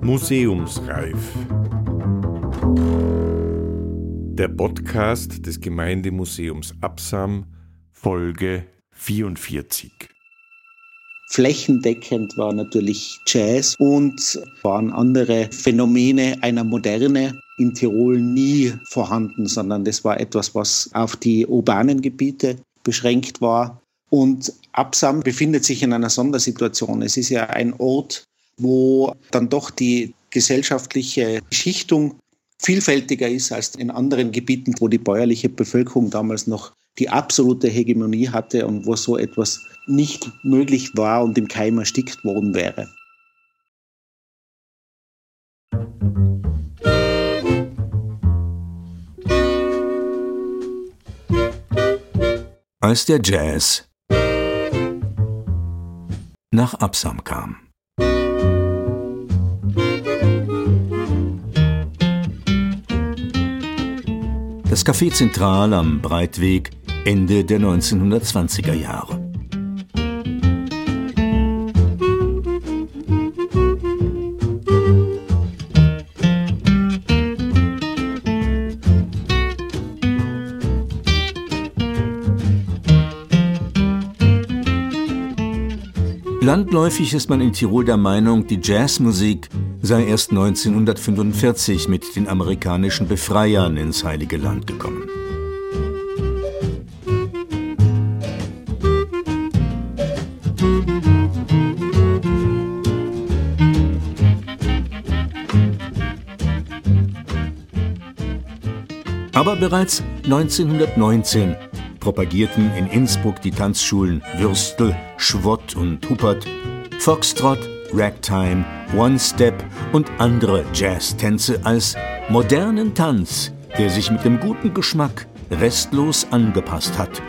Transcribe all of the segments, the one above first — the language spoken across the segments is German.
Museumsreif. Der Podcast des Gemeindemuseums Absam, Folge 44. Flächendeckend war natürlich Jazz und waren andere Phänomene einer Moderne in Tirol nie vorhanden, sondern das war etwas, was auf die urbanen Gebiete beschränkt war. Und Absam befindet sich in einer Sondersituation. Es ist ja ein Ort, wo dann doch die gesellschaftliche Schichtung vielfältiger ist als in anderen Gebieten, wo die bäuerliche Bevölkerung damals noch die absolute Hegemonie hatte und wo so etwas nicht möglich war und im Keim erstickt worden wäre. Als der Jazz nach Absam kam. Das Café Zentral am Breitweg Ende der 1920er Jahre. Landläufig ist man in Tirol der Meinung, die Jazzmusik sei erst 1945 mit den amerikanischen Befreiern ins Heilige Land gekommen. Aber bereits 1919 propagierten in Innsbruck die Tanzschulen Würstel, Schwott und Huppert, Foxtrot, Ragtime, One Step und andere Jazztänze als modernen Tanz, der sich mit dem guten Geschmack restlos angepasst hat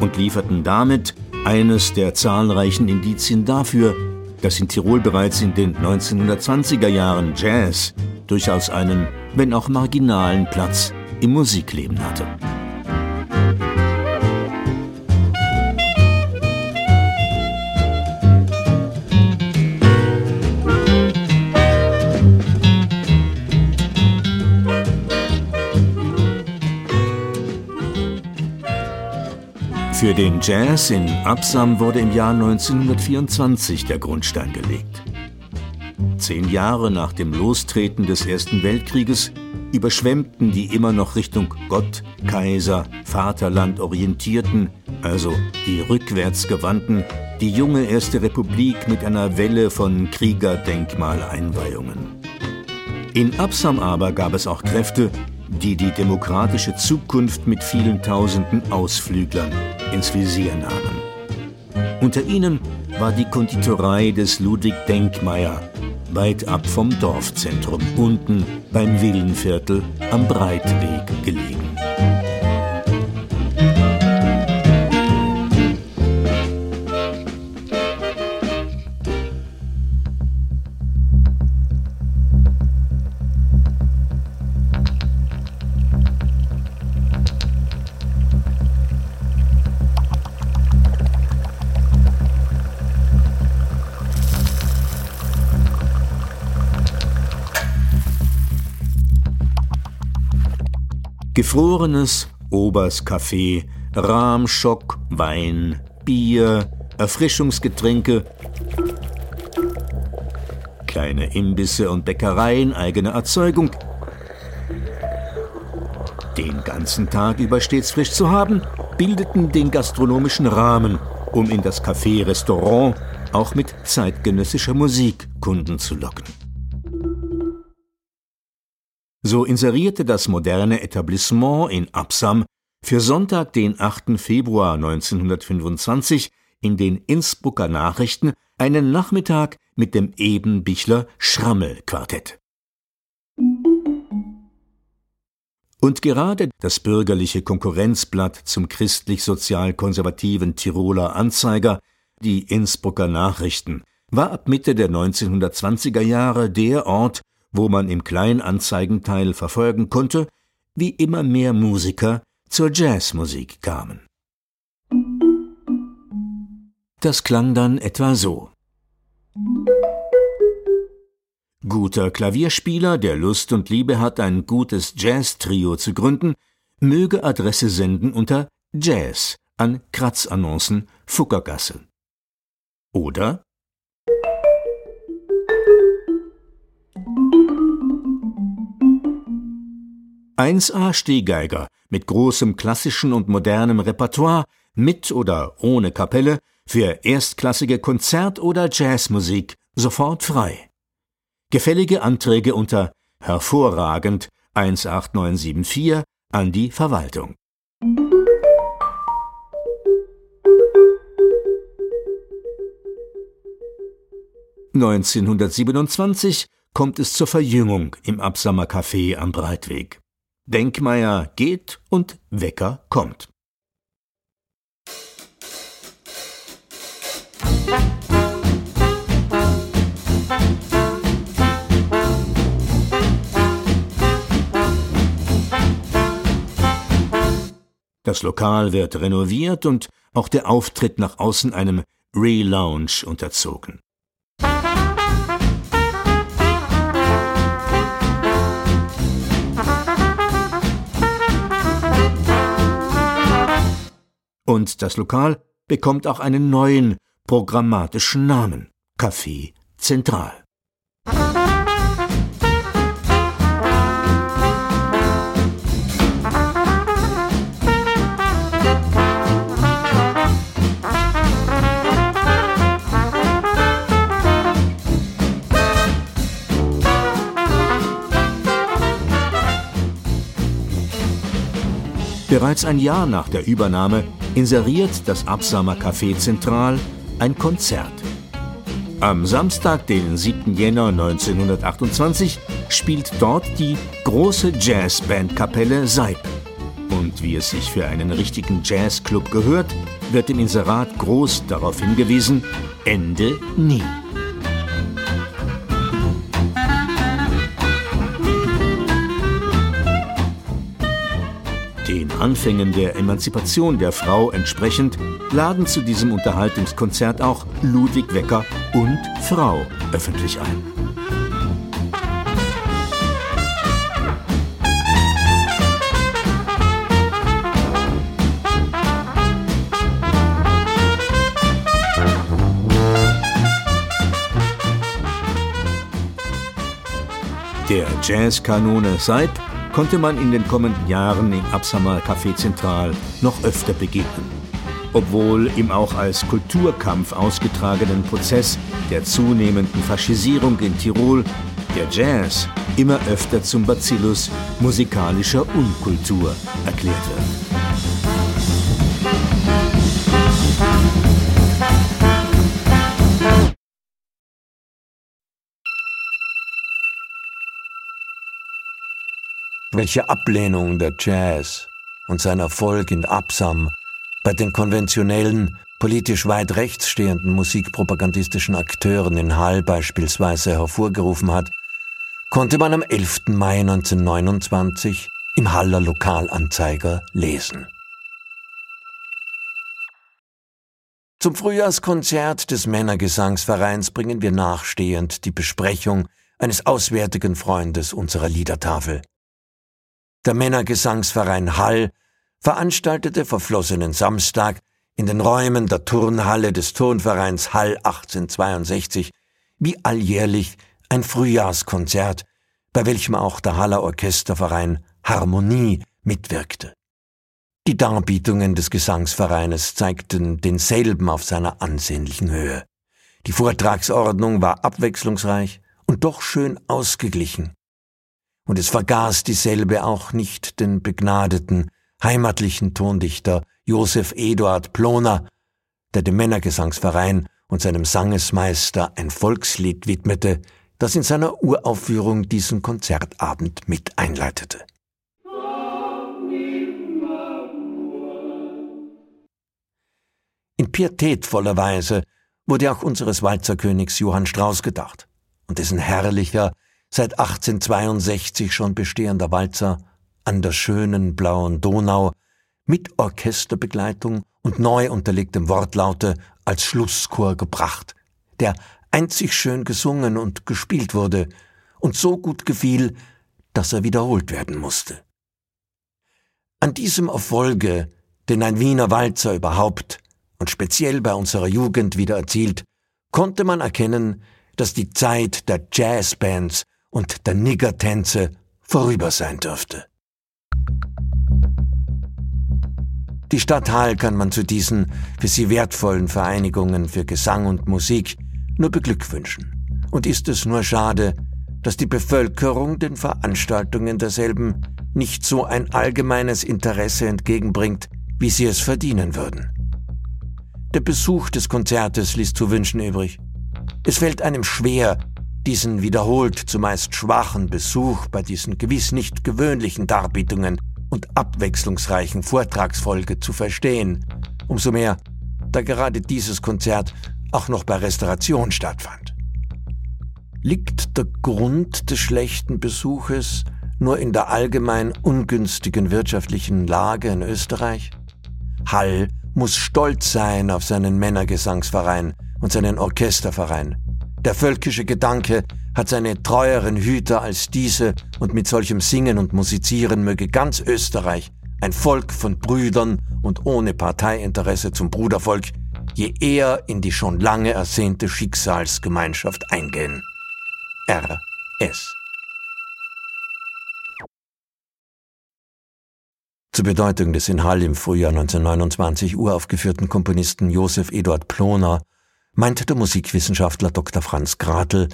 und lieferten damit eines der zahlreichen Indizien dafür, dass in Tirol bereits in den 1920er Jahren Jazz durchaus einen, wenn auch marginalen Platz im Musikleben hatte. Für den Jazz in Absam wurde im Jahr 1924 der Grundstein gelegt. Zehn Jahre nach dem Lostreten des Ersten Weltkrieges überschwemmten die immer noch Richtung Gott, Kaiser, Vaterland orientierten, also die rückwärtsgewandten, die junge Erste Republik mit einer Welle von Kriegerdenkmaleinweihungen. In Absam aber gab es auch Kräfte, die die demokratische Zukunft mit vielen tausenden Ausflüglern ins Visier nahmen. Unter ihnen war die Konditorei des Ludwig Denkmeier, weit ab vom Dorfzentrum, unten beim Villenviertel am Breitweg gelegen. Gefrorenes Obers Kaffee, Rahmschock, Wein, Bier, Erfrischungsgetränke, kleine Imbisse und Bäckereien eigener Erzeugung. Den ganzen Tag über stets frisch zu haben, bildeten den gastronomischen Rahmen, um in das Café-Restaurant auch mit zeitgenössischer Musik Kunden zu locken. So inserierte das moderne Etablissement in Absam für Sonntag, den 8. Februar 1925 in den Innsbrucker Nachrichten einen Nachmittag mit dem Ebenbichler Schrammel-Quartett. Und gerade das bürgerliche Konkurrenzblatt zum christlich-sozial-konservativen Tiroler Anzeiger, die Innsbrucker Nachrichten, war ab Mitte der 1920er Jahre der Ort, wo man im Kleinanzeigenteil verfolgen konnte, wie immer mehr Musiker zur Jazzmusik kamen. Das klang dann etwa so. Guter Klavierspieler, der Lust und Liebe hat, ein gutes Jazz-Trio zu gründen, möge Adresse senden unter Jazz an Kratzannoncen Fuckergasse. Oder 1a Stehgeiger mit großem klassischen und modernem Repertoire, mit oder ohne Kapelle, für erstklassige Konzert- oder Jazzmusik sofort frei. Gefällige Anträge unter hervorragend 18974 an die Verwaltung. (1927) kommt es zur Verjüngung im Absamer Café am Breitweg. Denkmeier geht und Wecker kommt. Das Lokal wird renoviert und auch der Auftritt nach außen einem Relaunch unterzogen. Und das Lokal bekommt auch einen neuen programmatischen Namen Café Zentral. Bereits ein Jahr nach der Übernahme inseriert das Absamer Café Zentral ein Konzert. Am Samstag, den 7. Jänner 1928, spielt dort die große Jazzbandkapelle Seib. Und wie es sich für einen richtigen Jazzclub gehört, wird im Inserat groß darauf hingewiesen, Ende nie. Anfängen der Emanzipation der Frau entsprechend laden zu diesem Unterhaltungskonzert auch Ludwig Wecker und Frau öffentlich ein. Der Jazzkanone Seib konnte man in den kommenden Jahren im Absamer Café Zentral noch öfter begegnen. Obwohl im auch als Kulturkampf ausgetragenen Prozess der zunehmenden Faschisierung in Tirol der Jazz immer öfter zum Bacillus musikalischer Unkultur erklärt wird. Welche Ablehnung der Jazz und sein Erfolg in Absam bei den konventionellen, politisch weit rechts stehenden musikpropagandistischen Akteuren in Hall beispielsweise hervorgerufen hat, konnte man am 11. Mai 1929 im Haller Lokalanzeiger lesen. Zum Frühjahrskonzert des Männergesangsvereins bringen wir nachstehend die Besprechung eines auswärtigen Freundes unserer Liedertafel. Der Männergesangsverein Hall veranstaltete verflossenen Samstag in den Räumen der Turnhalle des Turnvereins Hall 1862 wie alljährlich ein Frühjahrskonzert, bei welchem auch der Haller Orchesterverein Harmonie mitwirkte. Die Darbietungen des Gesangsvereines zeigten denselben auf seiner ansehnlichen Höhe. Die Vortragsordnung war abwechslungsreich und doch schön ausgeglichen und es vergaß dieselbe auch nicht den begnadeten, heimatlichen Tondichter Josef Eduard Ploner, der dem Männergesangsverein und seinem Sangesmeister ein Volkslied widmete, das in seiner Uraufführung diesen Konzertabend mit einleitete. In pietätvoller Weise wurde auch unseres Walzerkönigs Johann Strauß gedacht und dessen herrlicher, seit 1862 schon bestehender Walzer an der schönen blauen Donau mit Orchesterbegleitung und neu unterlegtem Wortlaute als Schlusschor gebracht, der einzig schön gesungen und gespielt wurde und so gut gefiel, dass er wiederholt werden musste. An diesem Erfolge, den ein Wiener Walzer überhaupt und speziell bei unserer Jugend wieder erzielt, konnte man erkennen, dass die Zeit der Jazzbands und der Niggertänze vorüber sein dürfte. Die Stadt Hall kann man zu diesen für sie wertvollen Vereinigungen für Gesang und Musik nur beglückwünschen. Und ist es nur schade, dass die Bevölkerung den Veranstaltungen derselben nicht so ein allgemeines Interesse entgegenbringt, wie sie es verdienen würden. Der Besuch des Konzertes ließ zu wünschen übrig. Es fällt einem schwer, diesen wiederholt zumeist schwachen Besuch bei diesen gewiss nicht gewöhnlichen Darbietungen und abwechslungsreichen Vortragsfolge zu verstehen, umso mehr, da gerade dieses Konzert auch noch bei Restauration stattfand. Liegt der Grund des schlechten Besuches nur in der allgemein ungünstigen wirtschaftlichen Lage in Österreich? Hall muss stolz sein auf seinen Männergesangsverein und seinen Orchesterverein. Der völkische Gedanke hat seine treueren Hüter als diese und mit solchem Singen und Musizieren möge ganz Österreich, ein Volk von Brüdern und ohne Parteiinteresse zum Brudervolk, je eher in die schon lange ersehnte Schicksalsgemeinschaft eingehen. R.S. Zur Bedeutung des in Hall im Frühjahr 1929 uraufgeführten Komponisten Josef Eduard Ploner meinte der Musikwissenschaftler Dr. Franz Gratel,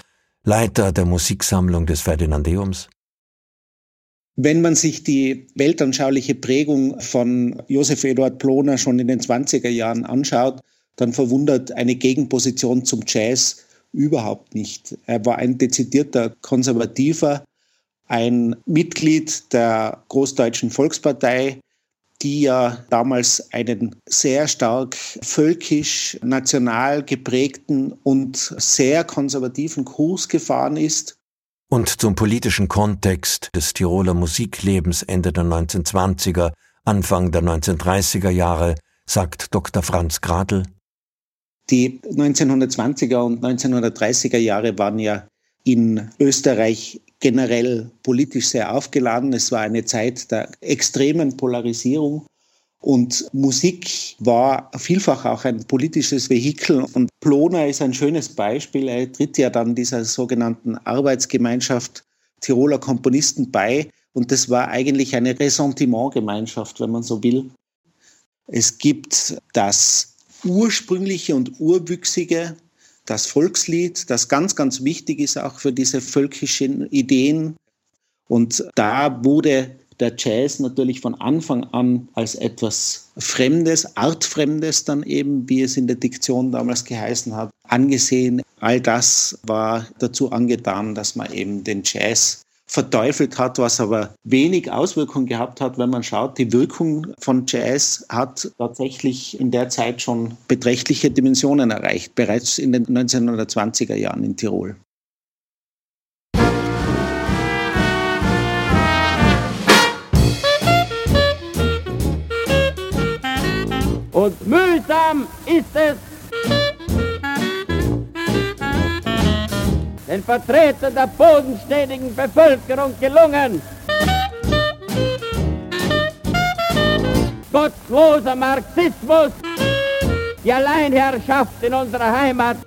Leiter der Musiksammlung des Ferdinandeums. Wenn man sich die weltanschauliche Prägung von Josef Eduard Ploner schon in den 20er Jahren anschaut, dann verwundert eine Gegenposition zum Jazz überhaupt nicht. Er war ein dezidierter Konservativer, ein Mitglied der Großdeutschen Volkspartei, die ja damals einen sehr stark völkisch, national geprägten und sehr konservativen Kurs gefahren ist. Und zum politischen Kontext des Tiroler Musiklebens Ende der 1920er, Anfang der 1930er Jahre sagt Dr. Franz Gradl. Die 1920er und 1930er Jahre waren ja in Österreich generell politisch sehr aufgeladen. Es war eine Zeit der extremen Polarisierung. Und Musik war vielfach auch ein politisches Vehikel. Und Plona ist ein schönes Beispiel. Er tritt ja dann dieser sogenannten Arbeitsgemeinschaft Tiroler Komponisten bei. Und das war eigentlich eine Ressentimentgemeinschaft, wenn man so will. Es gibt das ursprüngliche und urwüchsige das Volkslied, das ganz, ganz wichtig ist auch für diese völkischen Ideen. Und da wurde der Jazz natürlich von Anfang an als etwas Fremdes, Artfremdes dann eben, wie es in der Diktion damals geheißen hat, angesehen. All das war dazu angetan, dass man eben den Jazz verteufelt hat, was aber wenig Auswirkungen gehabt hat, wenn man schaut, die Wirkung von Jazz hat tatsächlich in der Zeit schon beträchtliche Dimensionen erreicht, bereits in den 1920er Jahren in Tirol. Und mühsam ist es, den Vertretern der bodenständigen Bevölkerung gelungen. Gottloser Marxismus die Alleinherrschaft in unserer Heimat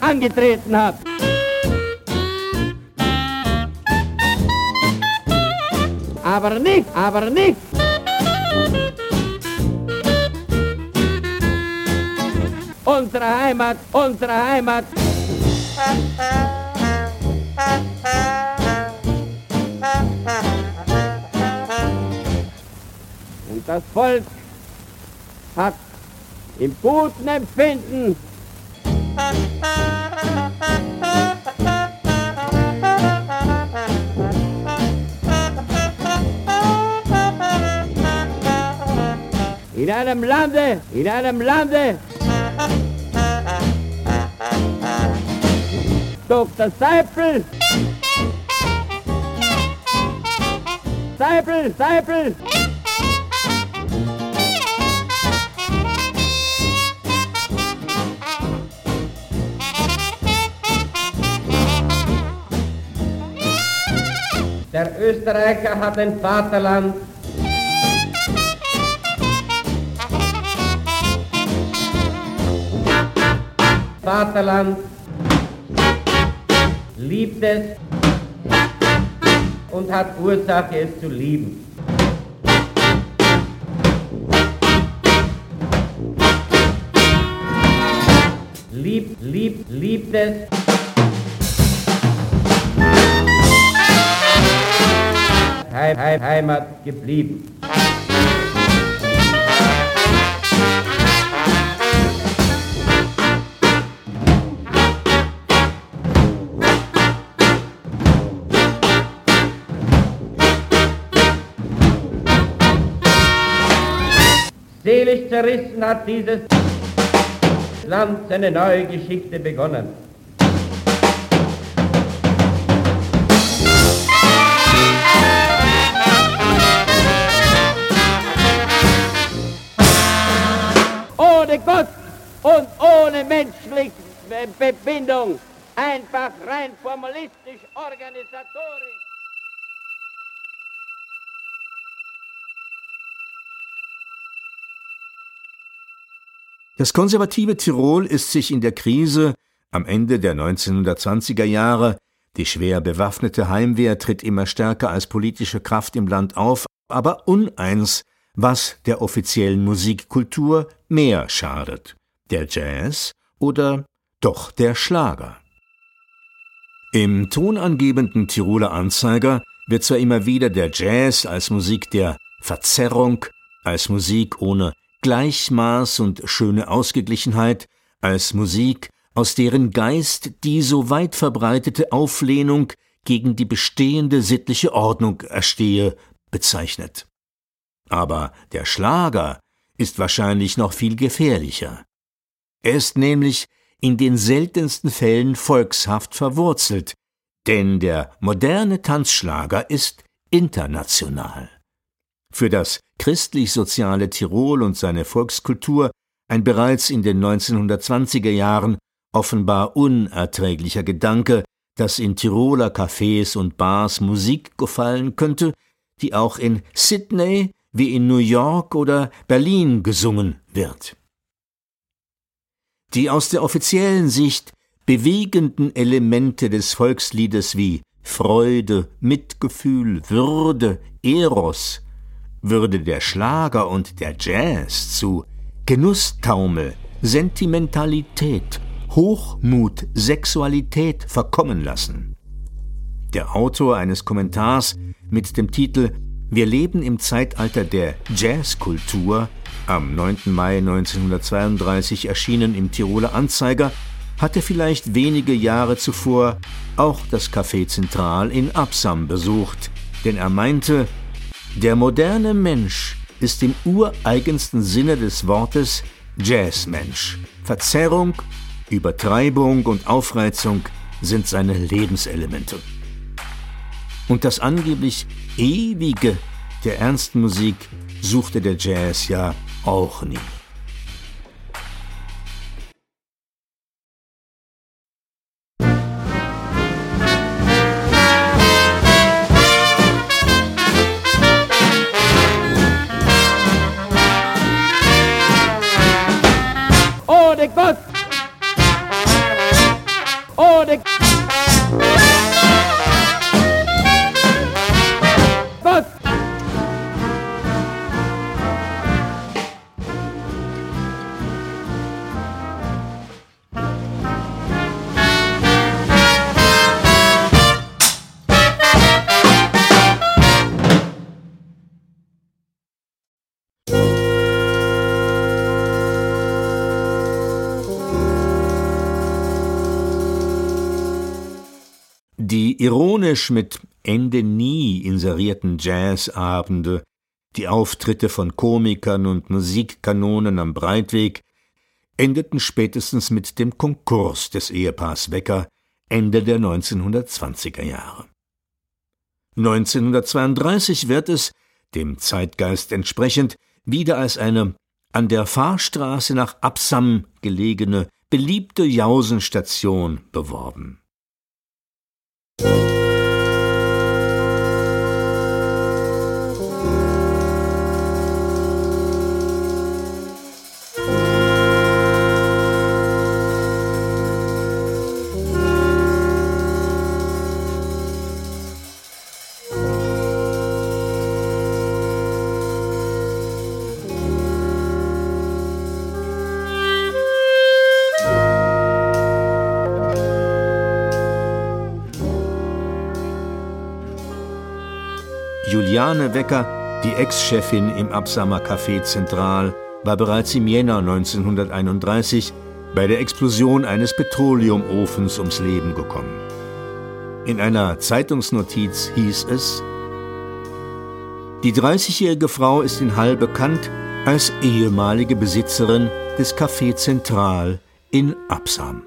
angetreten hat. Aber nicht, aber nicht unsere Heimat, unsere Heimat und das Volk hat im guten Empfinden in einem Lande, in einem Lande, Dr. Seipel! Seipel, Seipel! Der Österreicher hat ein Vaterland. Vaterland liebt es und hat Ursache es zu lieben. Liebt, liebt, liebt es. Heim, Heim, Heimat geblieben. Selig zerrissen hat dieses Land seine neue Geschichte begonnen. Ohne Gott und ohne menschliche Verbindung, einfach rein formalistisch, organisatorisch. Das konservative Tirol ist sich in der Krise am Ende der 1920er Jahre, die schwer bewaffnete Heimwehr tritt immer stärker als politische Kraft im Land auf, aber uneins, was der offiziellen Musikkultur mehr schadet, der Jazz oder doch der Schlager. Im tonangebenden Tiroler Anzeiger wird zwar immer wieder der Jazz als Musik der Verzerrung, als Musik ohne Gleichmaß und schöne Ausgeglichenheit, als Musik, aus deren Geist die so weit verbreitete Auflehnung gegen die bestehende sittliche Ordnung erstehe, bezeichnet. Aber der Schlager ist wahrscheinlich noch viel gefährlicher. Er ist nämlich in den seltensten Fällen volkshaft verwurzelt, denn der moderne Tanzschlager ist international für das christlich-soziale Tirol und seine Volkskultur ein bereits in den 1920er Jahren offenbar unerträglicher Gedanke, dass in Tiroler Cafés und Bars Musik gefallen könnte, die auch in Sydney wie in New York oder Berlin gesungen wird. Die aus der offiziellen Sicht bewegenden Elemente des Volksliedes wie Freude, Mitgefühl, Würde, Eros würde der Schlager und der Jazz zu Genusstaumel, Sentimentalität, Hochmut, Sexualität verkommen lassen. Der Autor eines Kommentars mit dem Titel Wir leben im Zeitalter der Jazzkultur, am 9. Mai 1932 erschienen im Tiroler Anzeiger, hatte vielleicht wenige Jahre zuvor auch das Café Zentral in Absam besucht, denn er meinte, der moderne Mensch ist im ureigensten Sinne des Wortes Jazzmensch. Verzerrung, Übertreibung und Aufreizung sind seine Lebenselemente. Und das angeblich Ewige der ernsten Musik suchte der Jazz ja auch nie. Ironisch mit Ende nie inserierten Jazzabende, die Auftritte von Komikern und Musikkanonen am Breitweg endeten spätestens mit dem Konkurs des Ehepaars Wecker Ende der 1920er Jahre. 1932 wird es, dem Zeitgeist entsprechend, wieder als eine an der Fahrstraße nach Absam gelegene beliebte Jausenstation beworben. Wecker, die Ex-Chefin im Absamer Café Zentral, war bereits im Jänner 1931 bei der Explosion eines Petroleumofens ums Leben gekommen. In einer Zeitungsnotiz hieß es, die 30-jährige Frau ist in Hall bekannt als ehemalige Besitzerin des Café Zentral in Absam.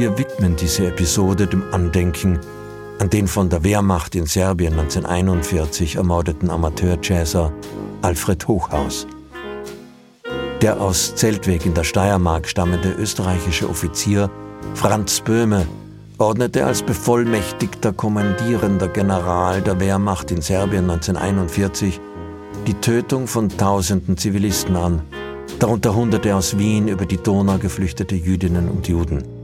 Wir widmen diese Episode dem Andenken an den von der Wehrmacht in Serbien 1941 ermordeten Amateurjazzer Alfred Hochhaus. Der aus Zeltweg in der Steiermark stammende österreichische Offizier Franz Böhme ordnete als bevollmächtigter kommandierender General der Wehrmacht in Serbien 1941 die Tötung von tausenden Zivilisten an, darunter Hunderte aus Wien über die Donau geflüchtete Jüdinnen und Juden.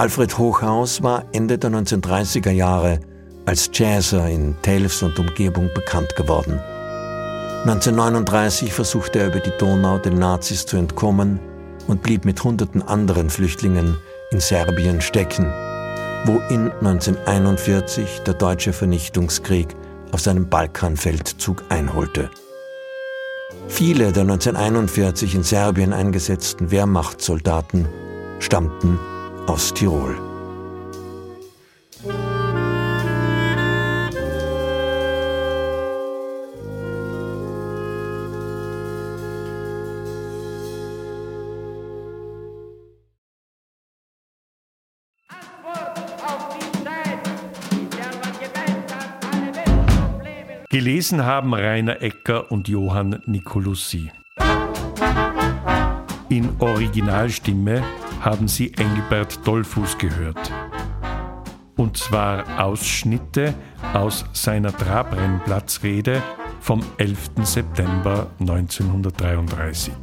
Alfred Hochhaus war Ende der 1930er Jahre als Jazzer in Telfs und Umgebung bekannt geworden. 1939 versuchte er über die Donau den Nazis zu entkommen und blieb mit hunderten anderen Flüchtlingen in Serbien stecken, wo ihn 1941 der deutsche Vernichtungskrieg auf seinem Balkanfeldzug einholte. Viele der 1941 in Serbien eingesetzten Wehrmachtssoldaten stammten aus Tirol. Gelesen haben Rainer Ecker und Johann Nicolussi. In Originalstimme haben Sie Engelbert Dollfuß gehört. Und zwar Ausschnitte aus seiner Trabrennplatzrede vom 11. September 1933.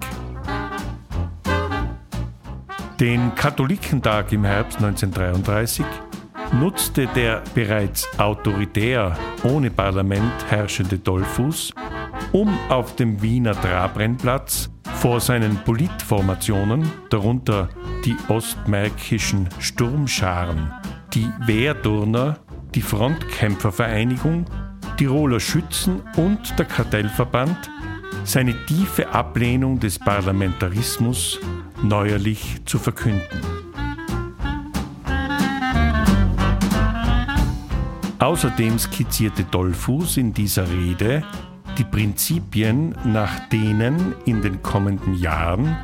Den Katholikentag im Herbst 1933 nutzte der bereits autoritär ohne Parlament herrschende Dollfuß, um auf dem Wiener Trabrennplatz vor seinen Politformationen, darunter die ostmärkischen Sturmscharen, die Wehrturner, die Frontkämpfervereinigung, Tiroler Schützen und der Kartellverband seine tiefe Ablehnung des Parlamentarismus neuerlich zu verkünden. Außerdem skizzierte Dollfuß in dieser Rede die Prinzipien, nach denen in den kommenden Jahren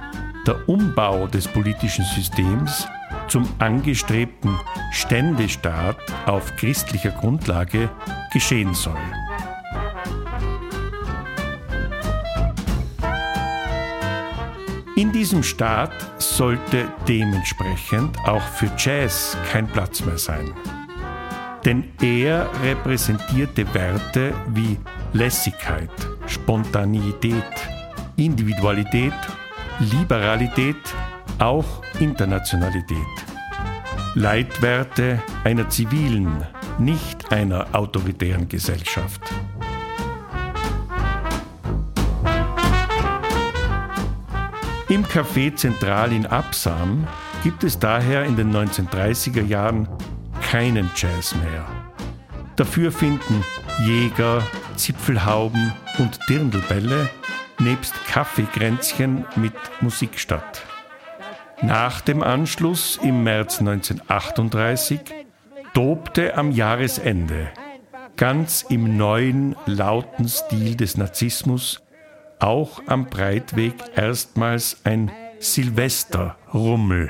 der Umbau des politischen Systems zum angestrebten Ständestaat auf christlicher Grundlage geschehen soll. In diesem Staat sollte dementsprechend auch für Jazz kein Platz mehr sein. Denn er repräsentierte Werte wie Lässigkeit, Spontaneität, Individualität Liberalität, auch Internationalität. Leitwerte einer zivilen, nicht einer autoritären Gesellschaft. Im Café Zentral in Absam gibt es daher in den 1930er Jahren keinen Jazz mehr. Dafür finden Jäger, Zipfelhauben und Dirndlbälle nebst Kaffeekränzchen mit Musik statt. Nach dem Anschluss im März 1938 tobte am Jahresende, ganz im neuen, lauten Stil des Nazismus, auch am Breitweg erstmals ein Silvesterrummel.